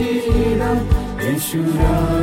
ीण ऐशुराजनजीवकालम्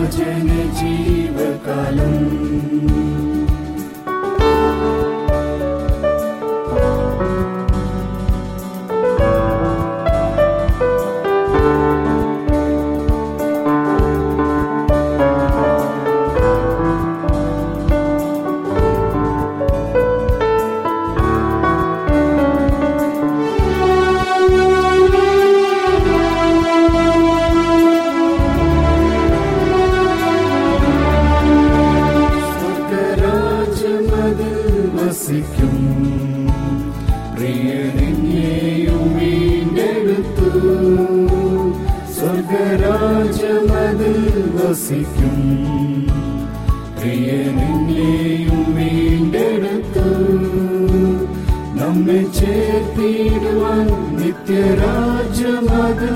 നമ്മെ ചേർത്തിടുവാൻ നിത്യരാജ്യമത്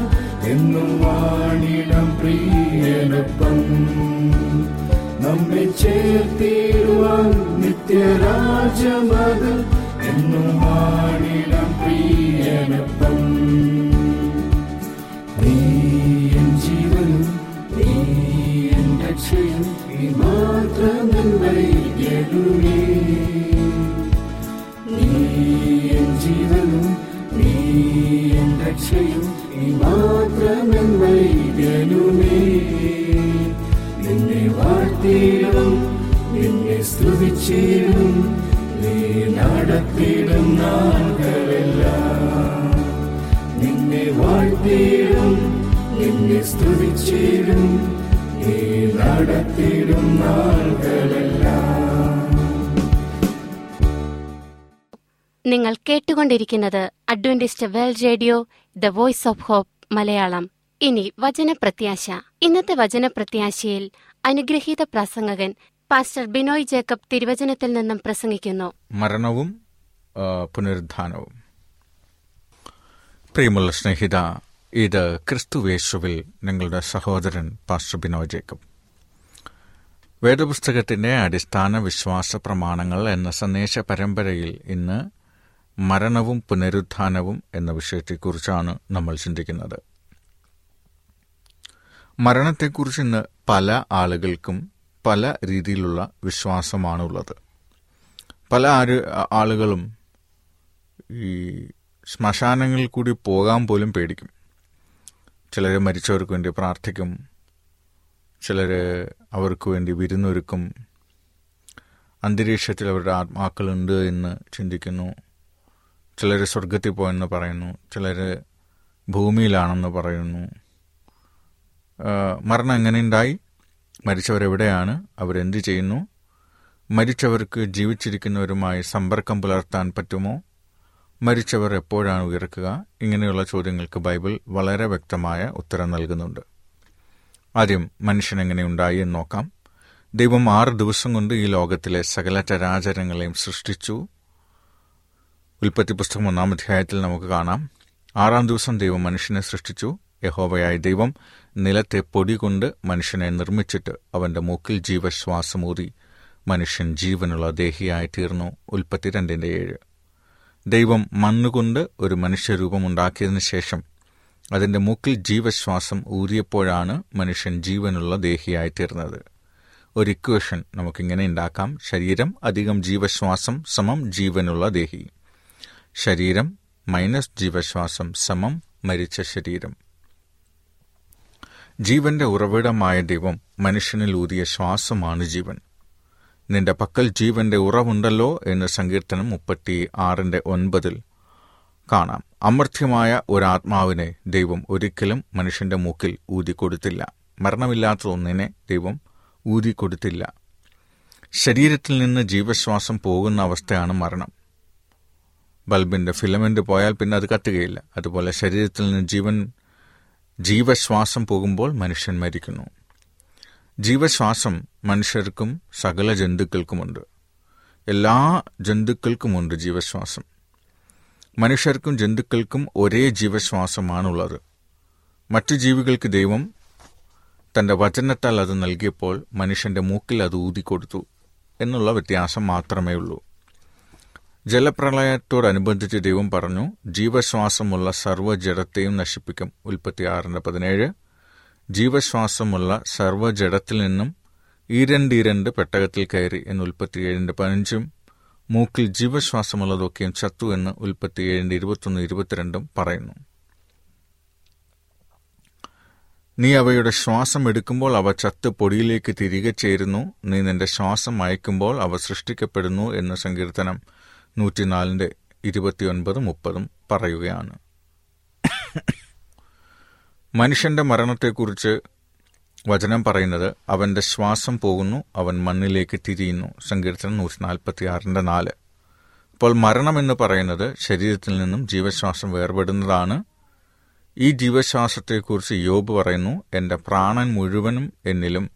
എന്നും വാണിടം പ്രിയനൊപ്പം. നമ്മെ ചേർത്തിടുവാൻ നിത്യരാജമത് എന്നും വാണിടം പ്രിയനൊപ്പം. നീ എൻ ജീവനും രക്ഷയും നീ മാത്രമെൻ വൈദ്യനുമേ നീ ജീവനും നീ എൻ രക്ഷയും നീ മാത്രമെൻ വൈദ്യനുമേ നിന്നെ വാഴ്ത്തിയിടും നിന്നെ സ്തുതിച്ചിടും നീ നടത്തിയിടും നാളുകളെല്ലാം. നിന്നെ വാഴ്ത്തിയിടും നിന്നെ സ്തുതിച്ചിടും നീ നടത്തിയിടും നാളുകളെല്ലാം. നിങ്ങൾ കേട്ടുകൊണ്ടിരിക്കുന്നത് Adventist World Radio the Voice of Hope Malayalam. ഇനി വചനപ്രത്യാശ. ഇന്നത്തെ വചനപ്രത്യാശയിൽ അനുഗ്രഹീത പ്രസംഗകൻ പാസ്റ്റർ ബിനോയ് ജേക്കബ് തിരുവചനത്തിൽ നിന്നും പ്രസംഗിക്കുന്നു. മരണവും പുനരുദ്ധാനവും. പ്രിയമുള്ള സ്നേഹിത ഇത് ക്രിസ്തുവേശുവിൽ നിങ്ങളുടെ സഹോദരൻ പാസ്റ്റർ ബിനോയ് ജേക്കബ്. വേദപുസ്തകത്തിന്റെ അടിസ്ഥാന വിശ്വാസ പ്രമാണങ്ങൾ എന്ന സന്ദേശ പരമ്പരയിൽ ഇന്ന് മരണവും പുനരുത്ഥാനവും എന്ന വിഷയത്തെക്കുറിച്ചാണ് നമ്മൾ ചിന്തിക്കുന്നത്. മരണത്തെക്കുറിച്ച് ഇന്ന് പല ആളുകൾക്കും പല രീതിയിലുള്ള വിശ്വാസമാണുള്ളത്. പല ആര് ആളുകളും ഈ ശ്മശാനങ്ങളിൽ കൂടി പോകാൻ പോലും പേടിക്കും. ചിലർ മരിച്ചവർക്ക് വേണ്ടി പ്രാർത്ഥിക്കും. ചിലർ അവർക്ക് വേണ്ടി വിരുന്നൊരുക്കും. അന്തരീക്ഷത്തിൽ അവരുടെ ആത്മാക്കളുണ്ട് എന്ന് ചിന്തിക്കുന്നു. ചിലർ സ്വർഗത്തിൽ പോയെന്ന് പറയുന്നു ചിലർ ഭൂമിയിലാണെന്ന് പറയുന്നു. മരണം എങ്ങനെയുണ്ടായി മരിച്ചവരെവിടെയാണ്? അവരെന്ത് ചെയ്യുന്നു? മരിച്ചവർക്ക് ജീവിച്ചിരിക്കുന്നവരുമായി സമ്പർക്കം പുലർത്താൻ പറ്റുമോ? മരിച്ചവർ എപ്പോഴാണ് ഉയർക്കുക? ഇങ്ങനെയുള്ള ചോദ്യങ്ങൾക്ക് ബൈബിൾ വളരെ വ്യക്തമായ ഉത്തരം നൽകുന്നുണ്ട്. ആദ്യം മനുഷ്യൻ എങ്ങനെയുണ്ടായി എന്ന് നോക്കാം. ദൈവം ആറ് ദിവസം കൊണ്ട് ഈ ലോകത്തിലെ സകല ചരാചരങ്ങളെയും സൃഷ്ടിച്ചു. ഉൽപ്പത്തി പുസ്തകം ഒന്നാം അധ്യായത്തിൽ നമുക്ക് കാണാം. ആറാം ദിവസം ദൈവം മനുഷ്യനെ സൃഷ്ടിച്ചു. യഹോവയായ ദൈവം നിലത്തെ പൊടി കൊണ്ട് മനുഷ്യനെ നിർമ്മിച്ചിട്ട് അവന്റെ മൂക്കിൽ ജീവശ്വാസമൂറി മനുഷ്യൻ ജീവനുള്ള ദേഹിയായി തീർന്നു ഉൽപ്പത്തി രണ്ടിന്റെ ഏഴ്. ദൈവം മണ്ണുകൊണ്ട് ഒരു മനുഷ്യരൂപമുണ്ടാക്കിയതിനു ശേഷം അതിന്റെ മൂക്കിൽ ജീവശ്വാസം ഊരിയപ്പോഴാണ് മനുഷ്യൻ ജീവനുള്ള ദേഹിയായി തീർന്നത് ഒരു ഇക്വേഷൻ നമുക്കിങ്ങനെ ഉണ്ടാക്കാം. ശരീരം അധികം ജീവശ്വാസം സമം ജീവനുള്ള ദേഹി. ശരീരം മൈനസ് ജീവശ്വാസം സമം മരിച്ച ശരീരം. ജീവന്റെ ഉറവിടമായ ദൈവം മനുഷ്യനിൽ ഊതിയ ശ്വാസമാണ് ജീവൻ. നിന്റെ പക്കൽ ജീവന്റെ ഉറവുണ്ടല്ലോ എന്ന് സങ്കീർത്തനം മുപ്പത്തി ആറിന്റെ ഒൻപതിൽ കാണാം. അമർത്യമായ ഒരാത്മാവിനെ ദൈവം ഒരിക്കലും മനുഷ്യന്റെ മൂക്കിൽ ഊതിക്കൊടുത്തില്ല. മരണമില്ലാത്ത ഒന്നിനെ ദൈവം ഊതിക്കൊടുത്തില്ല. ശരീരത്തിൽ നിന്ന് ജീവശ്വാസം പോകുന്ന അവസ്ഥയാണ് മരണം. ബൾബിന്റെ ഫിലമെന്റ് പോയാൽ പിന്നെ അത് കത്തുകയില്ല. അതുപോലെ ശരീരത്തിൽ നിന്ന് ജീവൻ ജീവശ്വാസം പോകുമ്പോൾ മനുഷ്യൻ മരിക്കുന്നു. ജീവശ്വാസം മനുഷ്യർക്കും സകല ജന്തുക്കൾക്കുമുണ്ട്. എല്ലാ ജന്തുക്കൾക്കുമുണ്ട് ജീവശ്വാസം. മനുഷ്യർക്കും ജന്തുക്കൾക്കും ഒരേ ജീവശ്വാസമാണുള്ളത്. മറ്റു ജീവികൾക്ക് ദൈവം തന്റെ വചനത്താൽ അത് നൽകിയപ്പോൾ മനുഷ്യന്റെ മൂക്കിൽ അത് ഊതിക്കൊടുത്തു. എന്നുള്ള വ്യത്യാസം മാത്രമേ ഉള്ളൂ ജലപ്രളയത്തോടനുബന്ധിച്ച് ദൈവം പറഞ്ഞു ജീവശ്വാസമുള്ള സർവജടത്തെയും നശിപ്പിക്കും. ഉൽപ്പത്തി ആറിന്റെ പതിനേഴ്. ജീവശ്വാസമുള്ള സർവജടത്തിൽ നിന്നും ഈരണ്ടീരണ്ട് പെട്ടകത്തിൽ കയറി എന്ന് ഉൽപ്പത്തി ഏഴിന്റെ പതിനഞ്ചും മൂക്കിൽ ജീവശ്വാസമുള്ളതൊക്കെയും ചത്തു എന്ന് ഉൽപ്പത്തി ഏഴിന്റെ ഇരുപത്തൊന്ന് ഇരുപത്തിരണ്ടും പറയുന്നു. നീ അവയുടെ ശ്വാസം എടുക്കുമ്പോൾ അവ ചത്ത് പൊടിയിലേക്ക് തിരികെ ചേരുന്നു. നീ നിന്റെ ശ്വാസം അയക്കുമ്പോൾ അവ സൃഷ്ടിക്കപ്പെടുന്നു എന്ന് സങ്കീർത്തനം. നൂറ്റിനാലിന്റെ ഇരുപത്തിയൊൻപതും മുപ്പതും പറയുകയാണ്. മനുഷ്യന്റെ മരണത്തെക്കുറിച്ച് വചനം പറയുന്നത് അവന്റെ ശ്വാസം പോകുന്നു അവൻ മണ്ണിലേക്ക് തിരിയുന്നു. സങ്കീർത്തനം നൂറ്റി നാൽപ്പത്തി ആറിന്റെ നാല്. അപ്പോൾ മരണം പറയുന്നത് ശരീരത്തിൽ നിന്നും ജീവശ്വാസം വേർപെടുന്നതാണ്. ഈ ജീവശ്വാസത്തെക്കുറിച്ച് യോബ് പറയുന്നു എന്റെ പ്രാണൻ മുഴുവനും എന്നിലും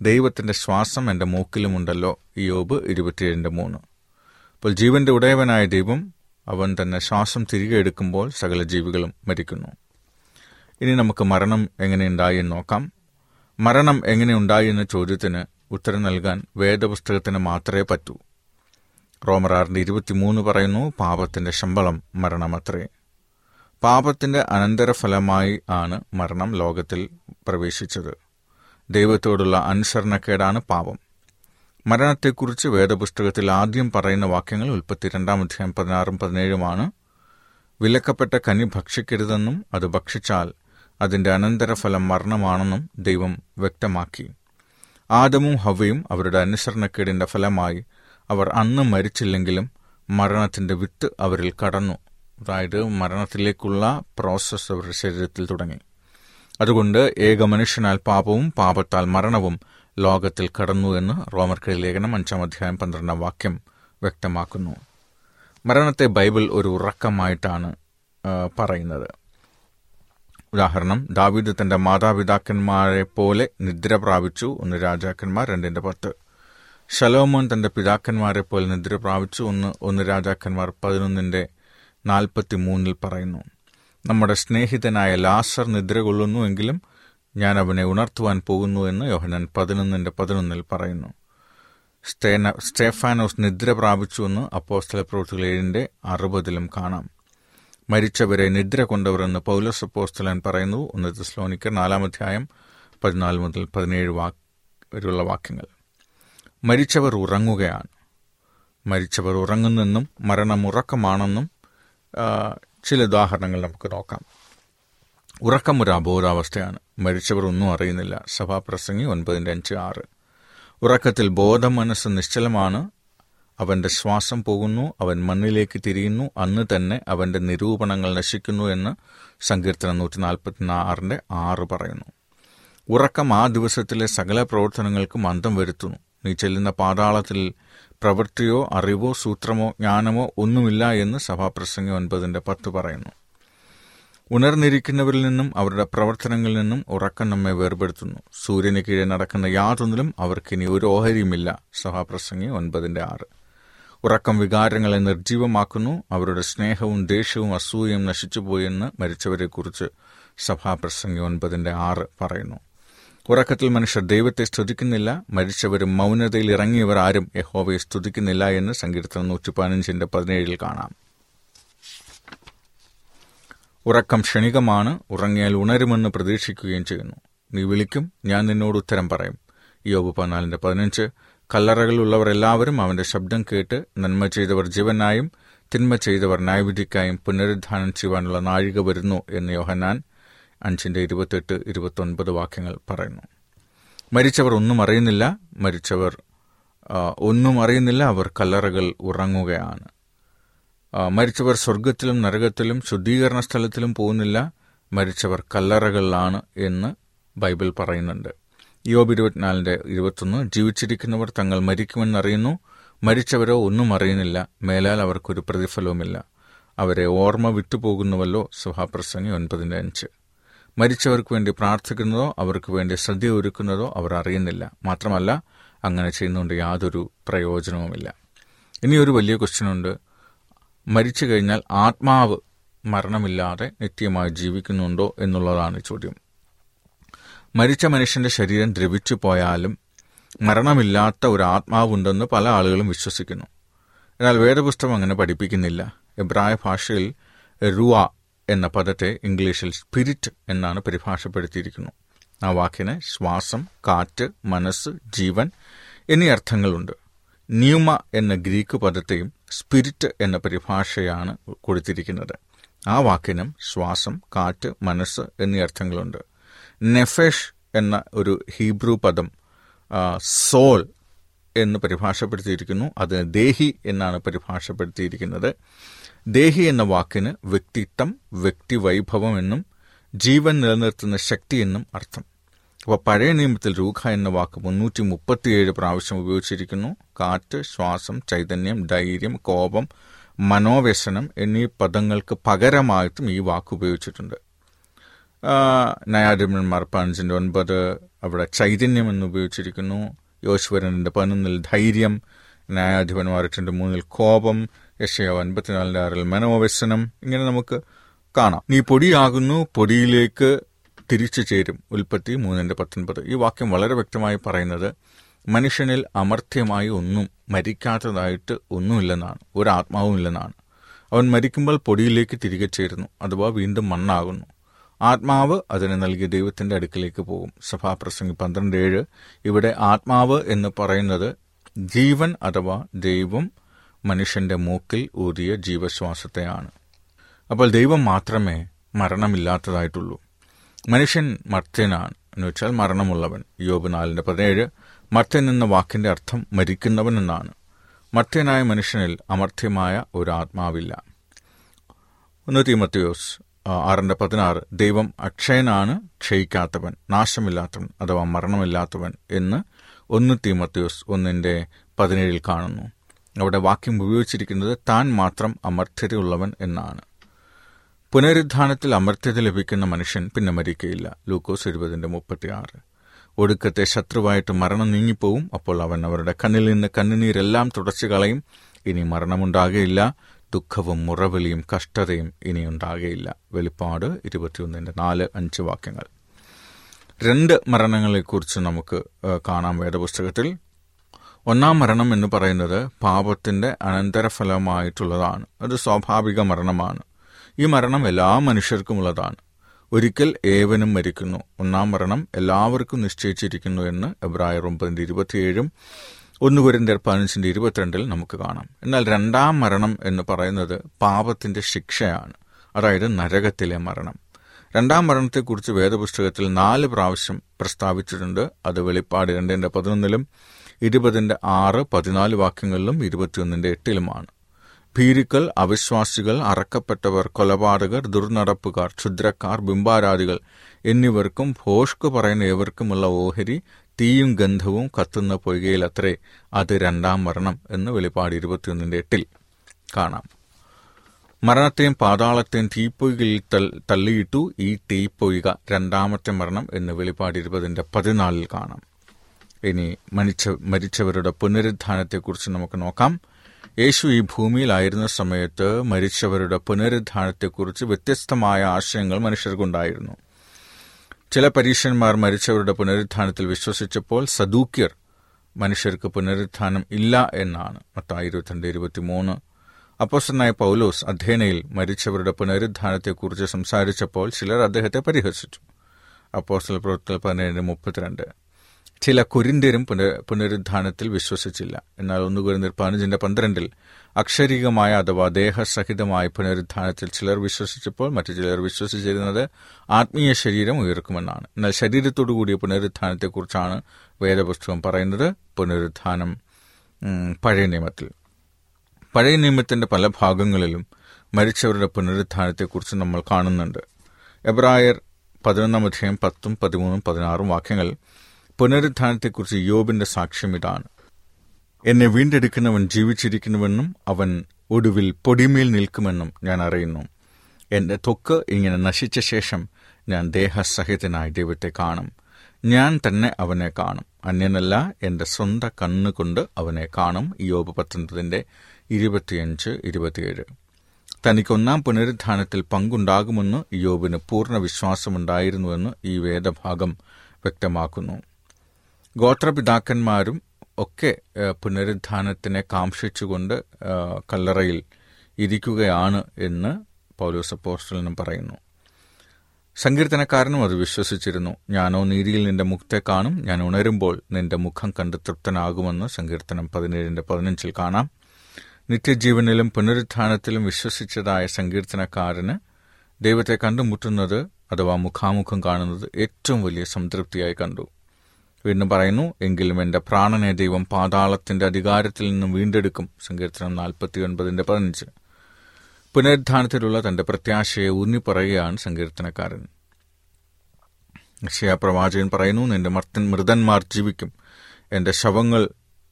ദൈവത്തിന്റെ ശ്വാസം എന്റെ മൂക്കിലുമുണ്ടല്ലോ. യോബ് ഇരുപത്തിയേഴിന്റെ മൂന്ന്. അപ്പോൾ ജീവന്റെ ഉടയവനായ ദൈവം അവൻ തന്നെ ശ്വാസം തിരികെ എടുക്കുമ്പോൾ സകല ജീവികളും മരിക്കുന്നു. ഇനി നമുക്ക് മരണം എങ്ങനെയുണ്ടായി എന്ന് നോക്കാം. മരണം എങ്ങനെയുണ്ടായി എന്ന ചോദ്യത്തിന് ഉത്തരം നൽകാൻ വേദപുസ്തകത്തിന് മാത്രമേ പറ്റൂ. റോമർ ആറിന്റെ ഇരുപത്തിമൂന്ന് പറയുന്നു പാപത്തിന്റെ ശമ്പളം മരണമത്രേ. പാപത്തിന്റെ അനന്തരഫലമായി ആണ് മരണം ലോകത്തിൽ പ്രവേശിച്ചത്. ദൈവത്തോടുള്ള അനുസരണക്കേടാണ് പാപം. മരണത്തെക്കുറിച്ച് വേദപുസ്തകത്തിൽ ആദ്യം പറയുന്ന വാക്യങ്ങൾ ഉൽപ്പത്തിരണ്ടാം അധ്യായം പതിനാറും പതിനേഴുമാണ്. വിലക്കപ്പെട്ട കനി ഭക്ഷിക്കരുതെന്നും അത് ഭക്ഷിച്ചാൽ അതിന്റെ അനന്തരഫലം മരണമാണെന്നും ദൈവം വ്യക്തമാക്കി. ആദമും ഹവയും അവരുടെ അനുസരണക്കേടിന്റെ ഫലമായി അവർ അന്ന് മരിച്ചില്ലെങ്കിലും മരണത്തിന്റെ വിത്ത് അവരിൽ കടന്നു. അതായത് മരണത്തിലേക്കുള്ള പ്രോസസ്സ് അവരുടെ ശരീരത്തിൽ തുടങ്ങി. അതുകൊണ്ട് ഏക മനുഷ്യനാൽ പാപവും പാപത്താൽ മരണവും ലോകത്തിൽ കടന്നു എന്ന് റോമർക്കടി ലേഖനം അഞ്ചാം അധ്യായം പന്ത്രണ്ടാം വാക്യം വ്യക്തമാക്കുന്നു. മരണത്തെ ബൈബിൾ ഒരു ഉറക്കമായിട്ടാണ് പറയുന്നത്. ഉദാഹരണം ദാവീദ് തന്റെ മാതാപിതാക്കന്മാരെ പോലെ നിദ്ര പ്രാപിച്ചു ഒന്ന് രാജാക്കന്മാർ രണ്ടിന്റെ പത്ത്. ഷലോമോൻ തന്റെ പിതാക്കന്മാരെ പോലെ നിദ്ര പ്രാപിച്ചു ഒന്ന് ഒന്ന് രാജാക്കന്മാർ പതിനൊന്നിന്റെ നാൽപ്പത്തി മൂന്നിൽ പറയുന്നു. നമ്മുടെ സ്നേഹിതനായ ലാസർ നിദ്ര കൊള്ളുന്നുവെങ്കിലും ഞാൻ അവനെ ഉണർത്തുവാൻ പോകുന്നു എന്ന് യോഹനൻ പതിനൊന്നിന്റെ പതിനൊന്നിൽ പറയുന്നു. സ്റ്റേന സ്റ്റേഫാനോസ് നിദ്ര പ്രാപിച്ചുവെന്ന് അപ്പോസ്തല പ്രവൃത്തികൾ ഏഴിന്റെ അറുപതിലും കാണാം. മരിച്ചവരെ നിദ്ര കൊണ്ടവരെന്ന് പൗലോസ് അപ്പോസ്തലൻ പറയുന്നു. ഒന്ന് തെസ്ലോനിക്കർ നാലാമധ്യായം പതിനാല് മുതൽ പതിനേഴ് വാക്ക് വരെയുള്ള വാക്യങ്ങൾ. മരിച്ചവർ ഉറങ്ങുകയാണ്. മരിച്ചവർ ഉറങ്ങുന്നെന്നും മരണം ഉറക്കമാണെന്നും ചില ഉദാഹരണങ്ങൾ നമുക്ക് നോക്കാം. ഉറക്കം ഒരു അബോധാവസ്ഥയാണ്. മരിച്ചവർ ഒന്നും അറിയുന്നില്ല. സഭാപ്രസംഗി ഒൻപതിന്റെ അഞ്ച് ആറ്. ഉറക്കത്തിൽ ബോധം മനസ്സ് നിശ്ചലമാണ്. അവന്റെ ശ്വാസം പോകുന്നു. അവൻ മണ്ണിലേക്ക് തിരിയുന്നു. അന്ന് തന്നെ അവന്റെ നിരൂപണങ്ങൾ നശിക്കുന്നു എന്ന് സങ്കീർത്തനം നൂറ്റി നാൽപ്പത്തി ആറിന്റെ ആറ് പറയുന്നു. ഉറക്കം ആ ദിവസത്തിലെ സകല പ്രവർത്തനങ്ങൾക്കും അന്തം വരുത്തുന്നു. നീ ചെല്ലുന്ന പാതാളത്തിൽ പ്രവൃത്തിയോ അറിവോ സൂത്രമോ ജ്ഞാനമോ ഒന്നുമില്ല എന്ന് സഭാപ്രസംഗി ഒൻപതിന്റെ പത്ത് പറയുന്നു. ഉണർന്നിരിക്കുന്നവരിൽ നിന്നും അവരുടെ പ്രവർത്തനങ്ങളിൽ നിന്നും ഉറക്കം നമ്മെ വേർപെടുത്തുന്നു. സൂര്യന് കീഴെ നടക്കുന്ന യാതൊന്നിലും അവർക്കിനി ഒരു ഓഹരിയുമില്ല. സഭാപ്രസംഗി ഒൻപതിന്റെ ആറ്. ഉറക്കം വികാരങ്ങളെ നിർജീവമാക്കുന്നു അവരുടെ സ്നേഹവും ദേഷ്യവും അസൂയയും നശിച്ചുപോയെന്ന് മരിച്ചവരെക്കുറിച്ച് സഭാപ്രസംഗി ഒൻപതിന്റെ ആറ് പറയുന്നു. ഉറക്കത്തിൽ മനുഷ്യർ ദൈവത്തെ സ്തുതിക്കുന്നില്ല. മരിച്ചവരും മൗനതയിൽ ഇറങ്ങിയവർ ആരും യഹോവയെ സ്തുതിക്കുന്നില്ല എന്ന് സങ്കീർത്തനം നൂറ്റി പതിനഞ്ചിന്റെ പതിനേഴിൽ കാണാം. ഉറക്കം ക്ഷണികമാണ് ഉറങ്ങിയാൽ ഉണരുമെന്ന് പ്രതീക്ഷിക്കുകയും ചെയ്യുന്നു. നീ വിളിക്കും ഞാൻ നിന്നോട് ഉത്തരം പറയും. യോബ് പതിനാലിന്റെ പതിനഞ്ച്. കല്ലറകളിലുള്ളവർ എല്ലാവരും അവന്റെ ശബ്ദം കേട്ട് നന്മ ചെയ്തവർ ജീവനായും തിന്മ ചെയ്തവർ ന്യായവിധിക്കായും പുനരുദ്ധാനം ചെയ്യുവാനുള്ള നാഴിക വരുന്നു എന്ന് യോഹനാൻ അഞ്ചിന്റെ ഇരുപത്തെട്ട് ഇരുപത്തൊൻപത് വാക്യങ്ങൾ പറയുന്നു. മരിച്ചവർ ഒന്നും അറിയുന്നില്ല മരിച്ചവർ ഒന്നും അറിയുന്നില്ല അവർ കല്ലറകൾ ഉറങ്ങുകയാണ്. മരിച്ചവർ സ്വർഗത്തിലും നരകത്തിലും ശുദ്ധീകരണ സ്ഥലത്തിലും പോകുന്നില്ല. മരിച്ചവർ കല്ലറകളിലാണ് എന്ന് ബൈബിൾ പറയുന്നുണ്ട്. യോബ് ഇരുപത്തിനാലിന്റെ ഇരുപത്തൊന്ന് ജീവിച്ചിരിക്കുന്നവർ തങ്ങൾ മരിക്കുമെന്നറിയുന്നു. മരിച്ചവരോ ഒന്നും അറിയുന്നില്ല. മേലാൽ അവർക്കൊരു പ്രതിഫലവുമില്ല. അവരെ ഓർമ്മ വിട്ടുപോകുന്നുവല്ലോ. സഭാപ്രസംഗി ഒൻപതിന്റെ അഞ്ച്. മരിച്ചവർക്ക് വേണ്ടി പ്രാർത്ഥിക്കുന്നതോ അവർക്ക് വേണ്ടി ശ്രദ്ധ ഒരുക്കുന്നതോ അവർ അറിയുന്നില്ല. മാത്രമല്ല അങ്ങനെ ചെയ്യുന്നതുകൊണ്ട് യാതൊരു പ്രയോജനവുമില്ല. ഇനിയൊരു വലിയ ക്വസ്റ്റ്യൻ ഉണ്ട്. മരിച്ചു കഴിഞ്ഞാൽ ആത്മാവ് മരണമില്ലാതെ നിത്യമായി ജീവിക്കുന്നുണ്ടോ എന്നുള്ളതാണ് ചോദ്യം. മരിച്ച മനുഷ്യന്റെ ശരീരം ദ്രവിച്ചു പോയാലും മരണമില്ലാത്ത ഒരു ആത്മാവുണ്ടെന്ന് പല ആളുകളും വിശ്വസിക്കുന്നു. എന്നാൽ വേദപുസ്തകം അങ്ങനെ പഠിപ്പിക്കുന്നില്ല. എബ്രായ ഭാഷയിൽ റുവ എന്ന പദത്തെ ഇംഗ്ലീഷിൽ സ്പിരിറ്റ് എന്നാണ് പരിഭാഷപ്പെടുത്തിയിരിക്കുന്നു. ആ വാക്കിന് ശ്വാസം കാറ്റ് മനസ്സ് ജീവൻ എന്നീ അർത്ഥങ്ങളുണ്ട്. ന്യൂമ എന്ന ഗ്രീക്ക് പദത്തെയും സ്പിരിറ്റ് എന്ന പരിഭാഷയാണ് കൊടുത്തിരിക്കുന്നത്. ആ വാക്കിനും ശ്വാസം കാറ്റ് മനസ്സ് എന്നീ അർത്ഥങ്ങളുണ്ട്. നെഫേഷ് എന്ന ഒരു ഹീബ്രു പദം സോൾ എന്ന് പരിഭാഷപ്പെടുത്തിയിരിക്കുന്നു. അത് ദേഹി എന്നാണ് പരിഭാഷപ്പെടുത്തിയിരിക്കുന്നത്. ദേഹി എന്ന വാക്കിന് വ്യക്തിത്വം വ്യക്തിവൈഭവം എന്നും ജീവൻ നിലനിർത്തുന്ന ശക്തി എന്നും അർത്ഥം. അപ്പോൾ പഴയ നിയമത്തിൽ രൂഖ എന്ന വാക്ക് മുന്നൂറ്റി മുപ്പത്തിയേഴ് പ്രാവശ്യം ഉപയോഗിച്ചിരിക്കുന്നു. കാറ്റ് ശ്വാസം ചൈതന്യം ധൈര്യം കോപം മനോവ്യസനം എന്നീ പദങ്ങൾക്ക് പകരമായിട്ടും ഈ വാക്ക് ഉപയോഗിച്ചിട്ടുണ്ട്. നയാധിപന്മാർ പതിനഞ്ചിന്റെ ഒൻപത് അവിടെ ചൈതന്യം എന്ന് ഉപയോഗിച്ചിരിക്കുന്നു. യോശ്വരനിന്റെ പതിനൊന്നിൽ ധൈര്യം ന്യായാധിപന്മാർ എട്ടിന്റെ മൂന്നിൽ കോപം യശയോ അൻപത്തിനാലിന്റെ ആറിൽ മനോവ്യസനം. ഇങ്ങനെ നമുക്ക് കാണാം. നീ പൊടിയാകുന്നു പൊടിയിലേക്ക് തിരിച്ചു ചേരും. ഉൽപ്പത്തി മൂന്നിന്റെ പത്തൊൻപത്. ഈ വാക്യം വളരെ വ്യക്തമായി പറയുന്നത് മനുഷ്യനിൽ അമർത്യമായി ഒന്നും മരിക്കാത്തതായിട്ട് ഒന്നുമില്ലെന്നാണ്. ഒരു ഇല്ലെന്നാണ് അവൻ മരിക്കുമ്പോൾ പൊടിയിലേക്ക് തിരികെ ചേരുന്നു അഥവാ വീണ്ടും മണ്ണാകുന്നു. ആത്മാവ് അതിനെ നൽകിയ ദൈവത്തിന്റെ അടുക്കിലേക്ക് പോകും. സഭാപ്രസംഗി പന്ത്രണ്ട് ഏഴ് ഇവിടെ ആത്മാവ് എന്ന് പറയുന്നത് ജീവൻ അഥവാ ദൈവം മനുഷ്യന്റെ മൂക്കിൽ ഊതിയ ജീവശ്വാസത്തെയാണ്. അപ്പോൾ ദൈവം മാത്രമേ മരണമില്ലാത്തതായിട്ടുള്ളൂ. മനുഷ്യൻ മർത്യനാണ് എന്ന് വെച്ചാൽ മരണമുള്ളവൻ. യോബ് നാലിന്റെ പതിനേഴ് മർത്യൻ എന്ന വാക്കിന്റെ അർത്ഥം മരിക്കുന്നവൻ എന്നാണ്. മർത്യനായ മനുഷ്യനിൽ അമർത്യമായ ഒരു ആത്മാവില്ല ഒന്ന് തീമത്തിയോസ് ആറിന്റെ പതിനാറ് ദൈവം അക്ഷയനാണ് ക്ഷയിക്കാത്തവൻ നാശമില്ലാത്തവൻ അഥവാ മരണമില്ലാത്തവൻ എന്ന് ഒന്ന് തീമത്തിയോസ് ഒന്നിന്റെ പതിനേഴിൽ കാണുന്നു. അവിടെ വാക്യം ഉപയോഗിച്ചിരിക്കുന്നത് താൻ മാത്രം അമർത്യതയുള്ളവൻ എന്നാണ്. പുനരുദ്ധാനത്തിൽ അമർത്യത ലഭിക്കുന്ന മനുഷ്യൻ പിന്നെ മരിക്കയില്ല. ലൂക്കോസ് ഇരുപതിന്റെ മുപ്പത്തിയാറ്. ഒടുക്കത്തെ ശത്രുവായിട്ട് മരണം നീങ്ങിപ്പോവും. അപ്പോൾ അവൻ അവരുടെ കണ്ണിൽ നിന്ന് കണ്ണുനീരെല്ലാം തുടച്ചു കളയും ഇനി മരണമുണ്ടാകുകയില്ല ദുഃഖവും മുറവിളിയും കഷ്ടതയും ഇനി ഉണ്ടാകുകയില്ല വെളിപ്പാട് ഇരുപത്തിയൊന്നിന്റെ നാല് അഞ്ച് വാക്യങ്ങൾ. രണ്ട് മരണങ്ങളെക്കുറിച്ച് നമുക്ക് കാണാം വേദപുസ്തകത്തിൽ. ഒന്നാം മരണം എന്ന് പറയുന്നത് പാപത്തിന്റെ അനന്തരഫലമായിട്ടുള്ളതാണ്. അത് സ്വാഭാവിക മരണമാണ്. ഈ മരണം എല്ലാ മനുഷ്യർക്കുമുള്ളതാണ്. ഒരിക്കൽ ഏവനും മരിക്കുന്നു. ഒന്നാം മരണം എല്ലാവർക്കും നിശ്ചയിച്ചിരിക്കുന്നു എന്ന് എബ്രായർ ഒമ്പതിന്റെ ഇരുപത്തിയേഴും ഒന്ന് കുരിന്തർ പതിനഞ്ചിന്റെ ഇരുപത്തിരണ്ടിൽ നമുക്ക് കാണാം. എന്നാൽ രണ്ടാം മരണം എന്ന് പറയുന്നത് പാപത്തിന്റെ ശിക്ഷയാണ്. അതായത് നരകത്തിലെ മരണം. രണ്ടാം മരണത്തെക്കുറിച്ച് വേദപുസ്തകത്തിൽ നാല് പ്രാവശ്യം പ്രസ്താവിച്ചിട്ടുണ്ട്. അത് വെളിപ്പാട് രണ്ടിന്റെ പതിനൊന്നിലും ഇരുപതിന്റെ ആറ് പതിനാല് വാക്യങ്ങളിലും ഇരുപത്തിയൊന്നിന്റെ എട്ടിലുമാണ്. ഭീരുക്കൾ അവിശ്വാസികൾ അറക്കപ്പെട്ടവർ കൊലപാതകർ ദുർനടപ്പുകാർ ക്ഷുദ്രക്കാർ ബിംബാരാധികൾ എന്നിവർക്കും ഭോഷ്ക് പറയുന്ന ഏവർക്കുമുള്ള ഓഹരി തീയും ഗന്ധവും കത്തുന്ന പൊയ്കയിലത്രേ. അത് രണ്ടാം മരണം എന്ന് വെളിപ്പാട് ഇരുപത്തിയൊന്നിന്റെ എട്ടിൽ കാണാം. മരണത്തെയും പാതാളത്തെയും തീപ്പൊയ്കയിൽ തൾ- തള്ളിയിട്ടു ഈ തീപ്പൊയ്ക രണ്ടാമത്തെ മരണം എന്ന് വെളിപ്പാട് ഇരുപതിന്റെ പതിനാലിൽ കാണാം. ഇനി മരിച്ച മരിച്ചവരുടെ പുനരുദ്ധാനത്തെക്കുറിച്ച് നമുക്ക് നോക്കാം. യേശു ഈ ഭൂമിയിലായിരുന്ന സമയത്ത് മരിച്ചവരുടെ പുനരുദ്ധാനത്തെക്കുറിച്ച് വ്യത്യസ്തമായ ആശയങ്ങൾ മനുഷ്യർക്കുണ്ടായിരുന്നു. ചില പരീക്ഷന്മാർ മരിച്ചവരുടെ പുനരുദ്ധാനത്തിൽ വിശ്വസിച്ചപ്പോൾ സദൂക്യർ മനുഷ്യർക്ക് പുനരുദ്ധാനം ഇല്ല എന്നാണ്. മത്തായി ഇരുപത്തിരണ്ട് ഇരുപത്തിമൂന്ന്. അപ്പോസ്റ്റനായ പൗലോസ് അധ്യയനയിൽ മരിച്ചവരുടെ പുനരുദ്ധാനത്തെക്കുറിച്ച് സംസാരിച്ചപ്പോൾ ചിലർ അദ്ദേഹത്തെ പരിഹസിച്ചു. അപ്പോസ്റ്റൽ പ്രവൃത്തികൾ പതിനേഴ് മുപ്പത്തിരണ്ട്. ചില കുരിന്തിരും പുനർ പുനരുദ്ധാനത്തിൽ വിശ്വസിച്ചില്ല. എന്നാൽ ഒന്ന് കുരിന്തിർ പതിനഞ്ചിന്റെ പന്ത്രണ്ടിൽ അക്ഷരീകമായ അഥവാ ദേഹസഹിതമായ പുനരുദ്ധാനത്തിൽ ചിലർ വിശ്വസിച്ചപ്പോൾ മറ്റു ചിലർ വിശ്വസിച്ചിരുന്നത് ആത്മീയ ശരീരം ഉയർക്കുമെന്നാണ്. എന്നാൽ ശരീരത്തോടുകൂടിയ പുനരുദ്ധാനത്തെക്കുറിച്ചാണ് വേദപുസ്തകം പറയുന്നത്. പുനരുദ്ധാനം പഴയ നിയമത്തിൽ. പഴയ നിയമത്തിന്റെ പല ഭാഗങ്ങളിലും മരിച്ചവരുടെ പുനരുദ്ധാനത്തെക്കുറിച്ച് നമ്മൾ കാണുന്നുണ്ട്. എബ്രായർ പതിനൊന്നാം അധ്യായം പത്തും പതിമൂന്നും പതിനാറും വാക്യങ്ങൾ പുനരുദ്ധാനത്തെക്കുറിച്ച് യോബിന്റെ സാക്ഷ്യം ഇതാണ്. എന്നെ വീണ്ടെടുക്കുന്നവൻ ജീവിച്ചിരിക്കുന്നുവെന്നും അവൻ ഒടുവിൽ പൊടിമേൽ നിൽക്കുമെന്നും ഞാൻ അറിയുന്നു. എന്റെ ത്വക്ക് ഇങ്ങനെ നശിച്ച ശേഷം ഞാൻ ദേഹസഹിതനായി ദൈവത്തെ കാണും. ഞാൻ തന്നെ അവനെ കാണും. അന്യനല്ല എന്റെ സ്വന്തം കണ്ണുകൊണ്ട് അവനെ കാണും. യോബ് പത്തൊൻപതിന്റെ ഇരുപത്തിയഞ്ച് ഇരുപത്തിയേഴ്. തനിക്കൊന്നാം പുനരുദ്ധാനത്തിൽ പങ്കുണ്ടാകുമെന്ന് യോബിന് പൂർണ വിശ്വാസമുണ്ടായിരുന്നുവെന്ന് ഈ വേദഭാഗം വ്യക്തമാക്കുന്നു. ഗോത്രപിതാക്കന്മാരും ഒക്കെ പുനരുദ്ധാനത്തിനെ കാംക്ഷിച്ചുകൊണ്ട് കല്ലറയിൽ ഇരിക്കുകയാണ് എന്ന് പൗലോസ് അപ്പോസ്റ്റലിനും പറയുന്നു. സങ്കീർത്തനക്കാരനും അത് വിശ്വസിച്ചിരുന്നു. ഞാനോ നീതിയിൽ നിന്റെ മുഖത്തെ കാണും ഞാൻ ഉണരുമ്പോൾ നിന്റെ മുഖം കണ്ട് തൃപ്തനാകുമെന്ന് സങ്കീർത്തനം പതിനേഴിന്റെ പതിനഞ്ചിൽ കാണാം. നിത്യജീവനിലും പുനരുത്ഥാനത്തിലും വിശ്വസിച്ചതായ സങ്കീർത്തനക്കാരന് ദൈവത്തെ കണ്ടുമുട്ടുന്നത് അഥവാ മുഖാമുഖം കാണുന്നത് ഏറ്റവും വലിയ സംതൃപ്തിയായി കണ്ടു. വീണ്ടും പറയുന്നു എങ്കിലും എന്റെ പ്രാണനെ ദൈവം പാതാളത്തിന്റെ അധികാരത്തിൽ നിന്നും വീണ്ടെടുക്കും. സങ്കീർത്തനം നാൽപ്പത്തി ഒൻപതിന്റെ പതിനഞ്ച്. പുനരുദ്ധാനത്തിലുള്ള തന്റെ പ്രത്യാശയെ ഊന്നിപ്പറയുകയാണ് സങ്കീർത്തനക്കാരൻ. പ്രവാചകൻ പറയുന്നു നിന്റെ മർത്തൻ മൃതന്മാർ ജീവിക്കും. എന്റെ ശവങ്ങൾ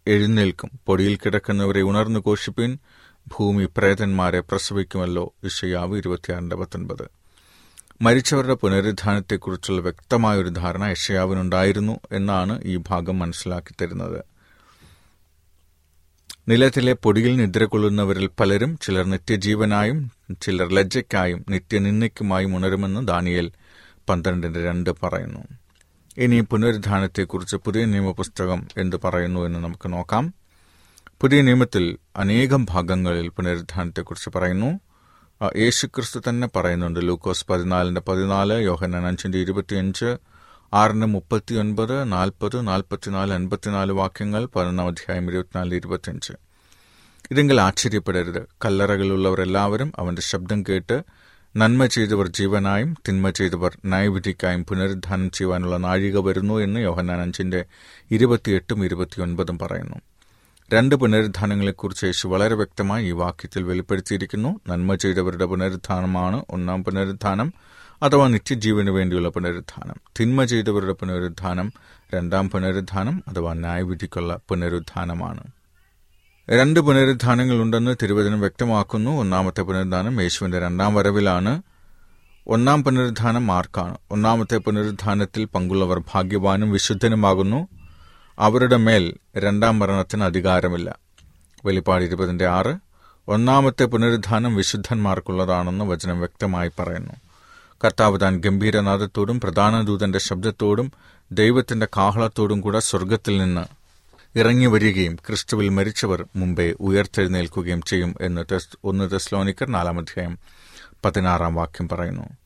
എഴുന്നേൽക്കും. പൊടിയിൽ കിടക്കുന്നവരെ ഉണർന്നു കോഷിപ്പിൻ ഭൂമി പ്രേതന്മാരെ പ്രസവിക്കുമല്ലോ. ഇഷയാവ് ഇരുപത്തിയാറിന്റെ പത്തൊൻപത്. മരിച്ചവരുടെ പുനരുദ്ധാനത്തെക്കുറിച്ചുള്ള വ്യക്തമായൊരു ധാരണ യഷയാവിനുണ്ടായിരുന്നു എന്നാണ് ഈ ഭാഗം മനസ്സിലാക്കി തരുന്നത്. നിലത്തിലെ പൊടിയിൽ നിദ്ര കൊള്ളുന്നവരിൽ പലരും ചിലർ നിത്യജീവനായും ചിലർ ലജ്ജയ്ക്കായും നിത്യനിന്ദയ്ക്കുമായും ഉണരുമെന്ന് ദാനിയേൽ പന്ത്രണ്ടിന്റെ രണ്ട് പറയുന്നു. ഇനി പുനരുദ്ധാനത്തെക്കുറിച്ച് പുതിയ നിയമപുസ്തകം എന്ത് പറയുന്നു എന്ന് നമുക്ക് നോക്കാം. പുതിയ നിയമത്തിൽ അനേകം ഭാഗങ്ങളിൽ പുനരുദ്ധാനത്തെക്കുറിച്ച് പറയുന്നു. യേശുക്രിസ്തു തന്നെ പറയുന്നുണ്ട്. ലൂക്കോസ് പതിനാലിന്റെ പതിനാല് യോഹന്നാൻ അഞ്ചിന്റെ ഇരുപത്തിയഞ്ച് ആറിന് മുപ്പത്തിയൊൻപത് നാൽപ്പത് നാൽപ്പത്തിനാല് അൻപത്തിനാല് വാക്യങ്ങൾ പതിനൊന്നാം അധ്യായം ഇരുപത്തിനാല് ഇരുപത്തിയഞ്ച്. ഇതെങ്കിൽ ആശ്ചര്യപ്പെടരുത്. കല്ലറകളുള്ളവരെല്ലാവരും അവന്റെ ശബ്ദം കേട്ട് നന്മ ചെയ്തവർ ജീവനായും തിന്മ ചെയ്തവർ ന്യായവിധിക്കായും പുനരുദ്ധാനം ചെയ്യുവാനുള്ള നാഴിക വരുന്നു എന്ന് യോഹന്നാൻ അഞ്ചിന്റെ ഇരുപത്തിയെട്ടും ഇരുപത്തിയൊൻപതും പറയുന്നു. രണ്ട് പുനരുദ്ധാനങ്ങളെക്കുറിച്ച് യേശു വളരെ വ്യക്തമായി ഈ വാക്യത്തിൽ വെളിപ്പെടുത്തിയിരിക്കുന്നു. നന്മ ചെയ്തവരുടെ പുനരുദ്ധാനമാണ് ഒന്നാം പുനരുദ്ധാനം അഥവാ നിത്യജീവന് വേണ്ടിയുള്ള പുനരുദ്ധാനം. തിന്മ ചെയ്തവരുടെ പുനരുദ്ധാനം രണ്ടാം പുനരുദ്ധാനം അഥവാ ന്യായവിധിക്കുള്ള പുനരുദ്ധാനമാണ്. രണ്ട് പുനരുദ്ധാനങ്ങളുണ്ടെന്ന് തിരുവചനം വ്യക്തമാക്കുന്നു. ഒന്നാമത്തെ പുനരുദ്ധാനം യേശുവിന്റെ രണ്ടാം വരവിലാണ്. ഒന്നാം പുനരുദ്ധാനം ആർക്കാണ് ഒന്നാമത്തെ പുനരുദ്ധാനത്തിൽ പങ്കുള്ളവർ ഭാഗ്യവാനും വിശുദ്ധനുമാകുന്നു. അവരുടെ മേൽ രണ്ടാം മരണത്തിന് അധികാരമില്ല. വെളിപ്പാട് ഇരുപതിന്റെ ആറ്. ഒന്നാമത്തെ പുനരുദ്ധാനം വിശുദ്ധന്മാർക്കുള്ളതാണെന്ന് വചനം വ്യക്തമായി പറയുന്നു. കർത്താവ് താൻ ഗംഭീരനാഥത്തോടും പ്രധാന ദൂതന്റെ ശബ്ദത്തോടും ദൈവത്തിന്റെ കാഹളത്തോടും കൂടെ സ്വർഗത്തിൽ നിന്ന് ഇറങ്ങി വരികയും ക്രിസ്തുവിൽ മരിച്ചവർ മുമ്പേ ഉയർത്തെഴുന്നേൽക്കുകയും ചെയ്യും എന്ന് തെസ് ഒന്ന് ടെസ്ലോനിക്കർ നാലാം അധ്യായം പതിനാറാം വാക്യം പറയുന്നു.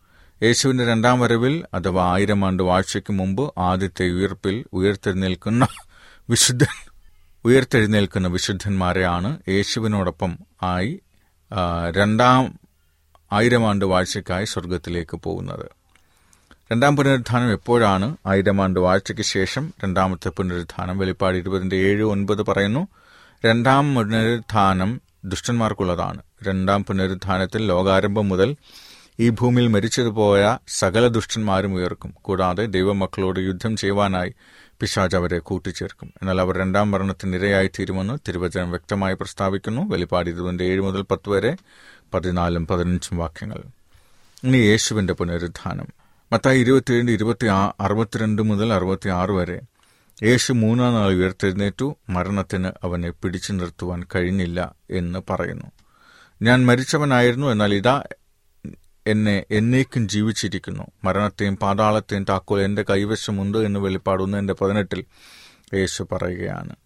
യേശുവിന്റെ രണ്ടാം വരവിൽ അഥവാ ആയിരം ആണ്ട് വാഴ്ചയ്ക്ക് മുമ്പ് ആദ്യത്തെ ഉയർപ്പിൽ ഉയർത്തെഴുന്നേൽക്കുന്ന വിശുദ്ധൻ ഉയർത്തെഴുന്നേൽക്കുന്ന വിശുദ്ധന്മാരെയാണ് യേശുവിനോടൊപ്പം ആയി രണ്ടാം ആയിരം ആണ്ട് വാഴ്ചയ്ക്കായി സ്വർഗത്തിലേക്ക് പോകുന്നത്. രണ്ടാം പുനരുദ്ധാനം എപ്പോഴാണ്? ആയിരം ആണ്ട് വാഴ്ചയ്ക്ക് ശേഷം രണ്ടാമത്തെ പുനരുദ്ധാനം വെളിപ്പാട് ഇരുപതിന്റെ ഏഴ് ഒൻപത് പറയുന്നു. രണ്ടാം പുനരുദ്ധാനം ദുഷ്ടന്മാർക്കുള്ളതാണ്. രണ്ടാം പുനരുദ്ധാനത്തിൽ ലോകാരംഭം മുതൽ ഈ ഭൂമിയിൽ മരിച്ചതുപോയ സകല ദുഷ്ടന്മാരും ഉയർക്കും. കൂടാതെ ദൈവമക്കളോട് യുദ്ധം ചെയ്യുവാനായി പിശാജ് അവരെ കൂട്ടിച്ചേർക്കും. എന്നാൽ അവർ രണ്ടാം മരണത്തിന് ഇരയായി തീരുമെന്ന് തിരുവചനം വ്യക്തമായി പ്രസ്താവിക്കുന്നു. വെളിപ്പാട് ഇരുപതിന്റെ ഏഴ് മുതൽ പത്ത് വരെ പതിനാലും പതിനഞ്ചും വാക്യങ്ങൾ. ഇനി യേശുവിന്റെ പുനരുദ്ധാനം മത്തായി ഇരുപത്തിയേഴ് ഇരുപത്തി ആ അറുപത്തിരണ്ട് മുതൽ അറുപത്തി ആറ് വരെ യേശു മൂന്നാം നാൾ ഉയർത്തെഴുന്നേറ്റു. മരണത്തിന് അവനെ പിടിച്ചു നിർത്തുവാൻ കഴിഞ്ഞില്ല എന്ന് പറയുന്നു. ഞാൻ മരിച്ചവനായിരുന്നു. എന്നാൽ ഇതാ എന്നെ എന്നേക്കും ജീവിച്ചിരിക്കുന്നു. മരണത്തെയും പാതാളത്തെയും താക്കോൽ എന്റെ കൈവശമുണ്ട് എന്ന് വെളിപ്പാടുന്നു എന്റെ പതിനെട്ടിൽ യേശു പറയുകയാണ്.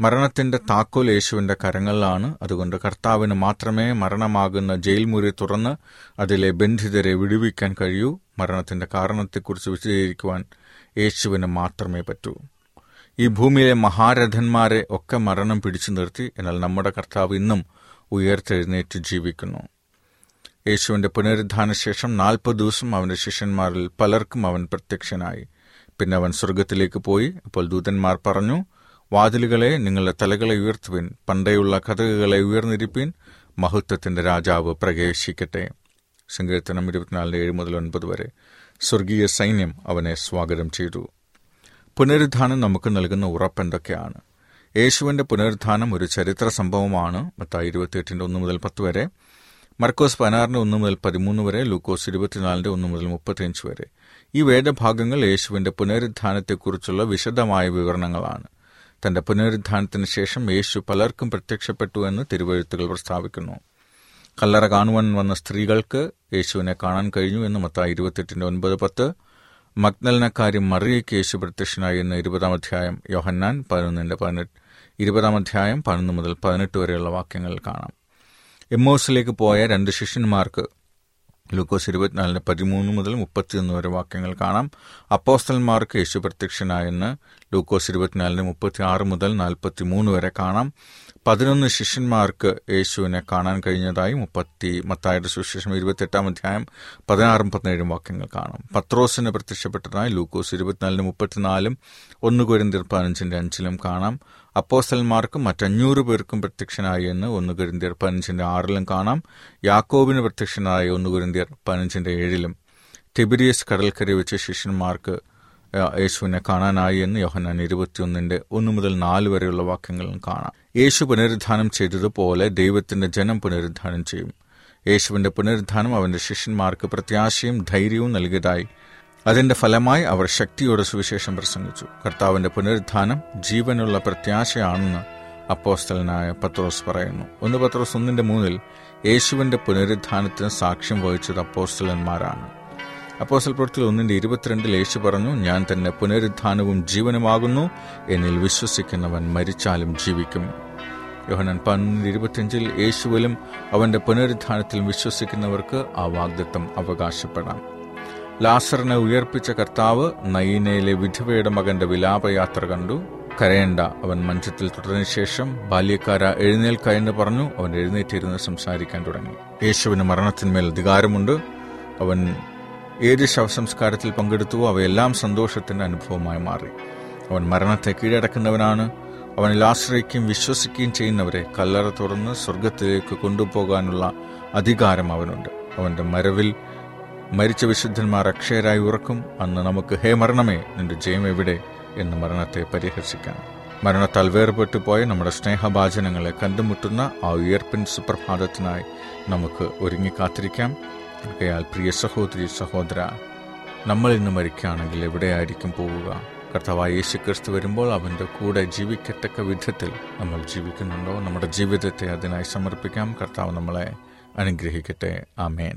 മരണത്തിന്റെ താക്കോൽ യേശുവിന്റെ കരങ്ങളിലാണ്. അതുകൊണ്ട് കർത്താവിന് മാത്രമേ മരണമാകുന്ന ജയിൽ മുറി തുറന്ന് അതിലെ ബന്ധിതരെ വിടുവിക്കാൻ കഴിയൂ. മരണത്തിന്റെ കാരണത്തെക്കുറിച്ച് വിശദീകരിക്കുവാൻ യേശുവിന് മാത്രമേ പറ്റൂ. ഈ ഭൂമിയിലെ മഹാരഥന്മാരെ ഒക്കെ മരണം പിടിച്ചു നിർത്തി. എന്നാൽ നമ്മുടെ കർത്താവ് ഇന്നും ഉയർത്തെഴുന്നേറ്റ് ജീവിക്കുന്നു. യേശുവിന്റെ പുനരുദ്ധാന ശേഷം നാൽപ്പത് ദിവസം അവന്റെ ശിഷ്യന്മാരിൽ പലർക്കും അവൻ പ്രത്യക്ഷനായി. പിന്നെ അവൻ സ്വർഗത്തിലേക്ക് പോയി. അപ്പോൾ ദൂതന്മാർ പറഞ്ഞു വാതിലുകളെ നിങ്ങളുടെ തലകളെ ഉയർത്തുവിൻ പണ്ടേയുള്ള കഥകളെ ഉയർന്നിരിപ്പിൻ മഹത്വത്തിന്റെ രാജാവ് പ്രവേശിക്കട്ടെ. സങ്കീർത്തനം ഇരുപത്തിനാലിന് ഏഴ് മുതൽ ഒൻപത് വരെ. സ്വർഗീയ സൈന്യം അവനെ സ്വാഗതം ചെയ്തു. പുനരുദ്ധാനം നമുക്ക് നൽകുന്ന ഉറപ്പെന്തൊക്കെയാണ് യേശുവിന്റെ പുനരുദ്ധാനം ഒരു ചരിത്ര സംഭവമാണ്. മത്തായി ഇരുപത്തിയെട്ടിന്റെ ഒന്ന് മുതൽ പത്ത് വരെ. മർക്കോസ് പതിനാറിന്റെ ഒന്ന് മുതൽ പതിമൂന്ന് വരെ ലൂക്കോസ് ഇരുപത്തിനാലിന്റെ ഒന്ന് മുതൽ മുപ്പത്തിയഞ്ച് വരെ. ഈ വേദഭാഗങ്ങൾ യേശുവിന്റെ പുനരുദ്ധാനത്തെക്കുറിച്ചുള്ള വിശദമായ വിവരണങ്ങളാണ്. തന്റെ പുനരുദ്ധാനത്തിന് ശേഷം യേശു പലർക്കും പ്രത്യക്ഷപ്പെട്ടു എന്ന് തിരുവഴുത്തുകൾ പ്രസ്താവിക്കുന്നു. കല്ലറ കാണുവാൻ വന്ന സ്ത്രീകൾക്ക് യേശുവിനെ കാണാൻ കഴിഞ്ഞു എന്ന് മത്തായി ഇരുപത്തെട്ടിന്റെ ഒൻപത് പത്ത്. മഗ്നലനക്കാരി മറിയയ്ക്ക് യേശു പ്രത്യക്ഷനായി എന്ന് ഇരുപതാം അധ്യായം യോഹന്നാൻ പതിനൊന്നിന്റെ പതിനെട്ട് ഇരുപതാം അധ്യായം പതിനൊന്ന് മുതൽ പതിനെട്ട് വരെയുള്ള വാക്യങ്ങളിൽ കാണാം. എമ്മോസിലേക്ക് പോയ രണ്ട് ശിഷ്യന്മാർക്ക് ലൂക്കോസ് ഇരുപത്തിനാലിന് പതിമൂന്ന് മുതൽ മുപ്പത്തിയൊന്ന് വരെ വാക്യങ്ങൾ കാണാം. അപ്പോസ്റ്റൽമാർക്ക് യേശു പ്രത്യക്ഷനായെന്ന് ലൂക്കോസ് ഇരുപത്തിനാലിന് മുപ്പത്തി ആറ് മുതൽ നാൽപ്പത്തി മൂന്ന് വരെ കാണാം. പതിനൊന്ന് ശിഷ്യന്മാർക്ക് യേശുവിനെ കാണാൻ കഴിഞ്ഞതായി മുപ്പത്തി മത്തായുടെ സുശേഷം ഇരുപത്തെട്ടാം അധ്യായം പതിനാറും പതിനേഴും വാക്യങ്ങൾ കാണാം. പത്രോസിന് പ്രത്യക്ഷപ്പെട്ടതായി ലൂക്കോസ് ഇരുപത്തിനാലിന് മുപ്പത്തിനാലും ഒന്ന് കുരിന്തിർ പതിനഞ്ചിന്റെ അഞ്ചിലും കാണാം. അപ്പോസ്റ്റൽമാർക്കും മറ്റഞ്ഞൂറ് പേർക്കും പ്രത്യക്ഷനായി എന്ന് ഒന്ന് കുരിന്തിയർ പതിനഞ്ചിന്റെ ആറിലും കാണാം. യാക്കോബിന് പ്രത്യക്ഷനായി ഒന്ന് കുരിന്തിയർ പതിനഞ്ചിന്റെ ഏഴിലും. ടിബിരിയസ് കടൽക്കര വെച്ച് ശിഷ്യന്മാർക്ക് യേശുവിനെ കാണാനായി എന്ന് യോഹന്നാൻ ഇരുപത്തിയൊന്നിന്റെ ഒന്ന് മുതൽ നാല് വരെയുള്ള വാക്യങ്ങളും കാണാം. യേശു പുനരുദ്ധാനം ചെയ്തതുപോലെ ദൈവത്തിന്റെ ജനം പുനരുദ്ധാനം ചെയ്യും. യേശുവിന്റെ പുനരുദ്ധാനം അവന്റെ ശിഷ്യന്മാർക്ക് പ്രത്യാശയും ധൈര്യവും നൽകിയതായി അതിന്റെ ഫലമായി അവർ ശക്തിയോടെ സുവിശേഷം പ്രസംഗിച്ചു. കർത്താവിന്റെ പുനരുദ്ധാനം ജീവനുള്ള പ്രത്യാശയാണെന്ന് അപ്പോസ്റ്റലനായ പത്രോസ് പറയുന്നു. ഒന്ന് പത്രോസ് ഒന്നിന്റെ മൂന്നിൽ യേശുവിന്റെ പുനരുദ്ധാനത്തിന് സാക്ഷ്യം വഹിച്ചത് അപ്പോസ്റ്റലന്മാരാണ് അപ്പോസ്റ്റൽ പ്രവൃത്തി ഒന്നിന്റെ ഇരുപത്തിരണ്ടിൽ യേശു പറഞ്ഞു ഞാൻ തന്നെ പുനരുദ്ധാനവും ജീവനുമാകുന്നു എന്നിൽ വിശ്വസിക്കുന്നവൻ മരിച്ചാലും ജീവിക്കും. യോഹനൻ പതിനൊന്നിന്റെ ഇരുപത്തിയഞ്ചിൽ യേശുവിലും അവന്റെ പുനരുദ്ധാനത്തിലും വിശ്വസിക്കുന്നവർക്ക് ആ വാഗ്ദത്വം അവകാശപ്പെടാം. ലാസറിനെ ഉയർപ്പിച്ച കർത്താവ് നയീനയിലെ വിധവയുടെ മകന്റെ വിലാപയാത്ര കണ്ടു. കരയണ്ട അവൻ മഞ്ചത്തിൽ തുടർന്ന ശേഷം ബാല്യക്കാര എഴുന്നേൽക്ക എന്ന് പറഞ്ഞു. അവൻ എഴുന്നേറ്റിരുന്ന് സംസാരിക്കാൻ തുടങ്ങി. യേശുവിന് മരണത്തിന്മേൽ അധികാരമുണ്ട്. അവൻ ഏത് ശവസംസ്കാരത്തിൽ പങ്കെടുത്തുവോ അവയെല്ലാം സന്തോഷത്തിന്റെ അനുഭവമായി മാറി. അവൻ മരണത്തെ കീഴടക്കുന്നവനാണ്. അവനിൽ ആശ്രയിക്കുകയും വിശ്വസിക്കുകയും ചെയ്യുന്നവരെ കല്ലറ തുറന്ന് സ്വർഗത്തിലേക്ക് കൊണ്ടുപോകാനുള്ള അധികാരം അവനുണ്ട്. അവന്റെ മരവിൽ മരിച്ച വിശുദ്ധന്മാർ അക്ഷയരായി ഉറക്കും. അന്ന് നമുക്ക് ഹേ മരണമേ നിന്റെ ജയം എവിടെ എന്ന് മരണത്തെ പരിഹസിക്കാം. മരണത്താൽ വേർപെട്ടു പോയ നമ്മുടെ സ്നേഹഭാചനങ്ങളെ കണ്ടുമുട്ടുന്ന ആ ഉയർപ്പിൻ സുപ്രഭാതത്തിനായി നമുക്ക് ഒരുങ്ങി കാത്തിരിക്കാം. ആകയാൽ പ്രിയ സഹോദരി സഹോദര നമ്മൾ ഇന്ന് മരിക്കുകയാണെങ്കിൽ എവിടെയായിരിക്കും പോവുക? കർത്താവായ യേശു ക്രിസ്തു വരുമ്പോൾ അവന്റെ കൂടെ ജീവിക്കത്തക്ക വിധത്തിൽ നമ്മൾ ജീവിക്കുന്നുണ്ടോ? നമ്മുടെ ജീവിതത്തെ അതിനായി സമർപ്പിക്കാം. കർത്താവ് നമ്മളെ അനുഗ്രഹിക്കട്ടെ. ആമേൻ.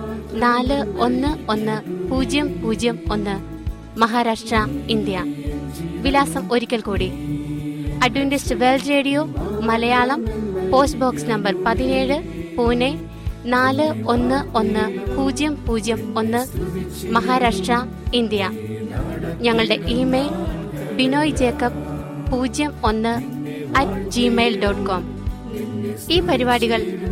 നാല് ഒന്ന് ഒന്ന് പൂജ്യം പൂജ്യം ഒന്ന്. മഹാരാഷ്ട്ര ഇന്ത്യ. വിലാസം ഒരിക്കൽ കൂടി. Adventist World Radio Malayalam post box number പതിനേഴ് പൂനെ നാല് ഒന്ന് ഒന്ന് പൂജ്യം പൂജ്യം ഒന്ന് മഹാരാഷ്ട്ര ഇന്ത്യ. ഞങ്ങളുടെ ഇമെയിൽ ബിനോയ് ജേക്കബ് പൂജ്യം ഒന്ന് അറ്റ് ജിമെയിൽ ഡോട്ട് കോം ഈ പരിപാടികൾ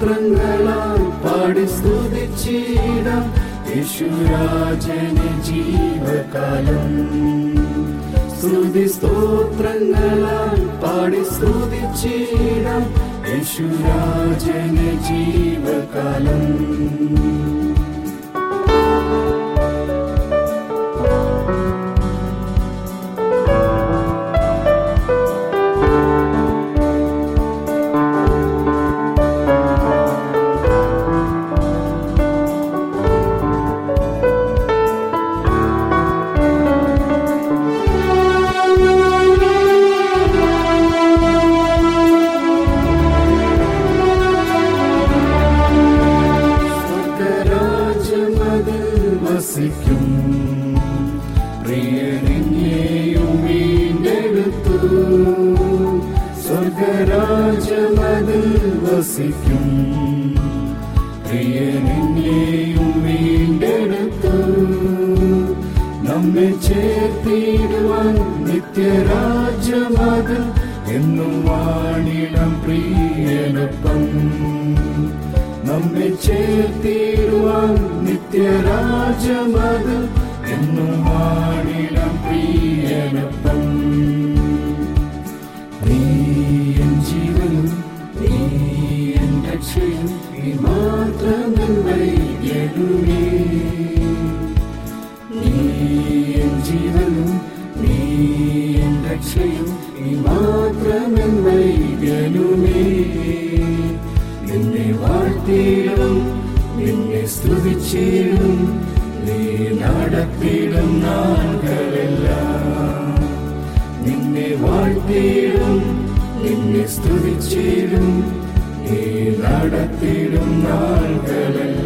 സ്തോത്രങ്ങളാൽ പാടി സ്തുതിച്ചിടാം യേശുരാജന് ജീവകാലം സ്തുതി സ്തോത്രങ്ങളാൽ പാടി സ്തുതിച്ചിടാം യേശുരാജന് ജീവകാലം വാണിടം പ്രിയനൊപ്പം. നമ്മെ നിത്യരാജമത് എന്നും വാണിടം പ്രിയനൊപ്പം. നീ ജീവനും നീ എൻ രക്ഷയും നീ മാത്രം എൻ വൈദ്യനുമേ നീ എൻ ജീവനും നീ എൻ രക്ഷയും നീ മാത്രം എൻ വൈദ്യനുമേ നിന്നെ നിന്നെ നീ നിന്നെ നിന്നെ സ്തുതിച്ചിടും നീ നടത്തിയിടും നാളുകളെല്ലാം.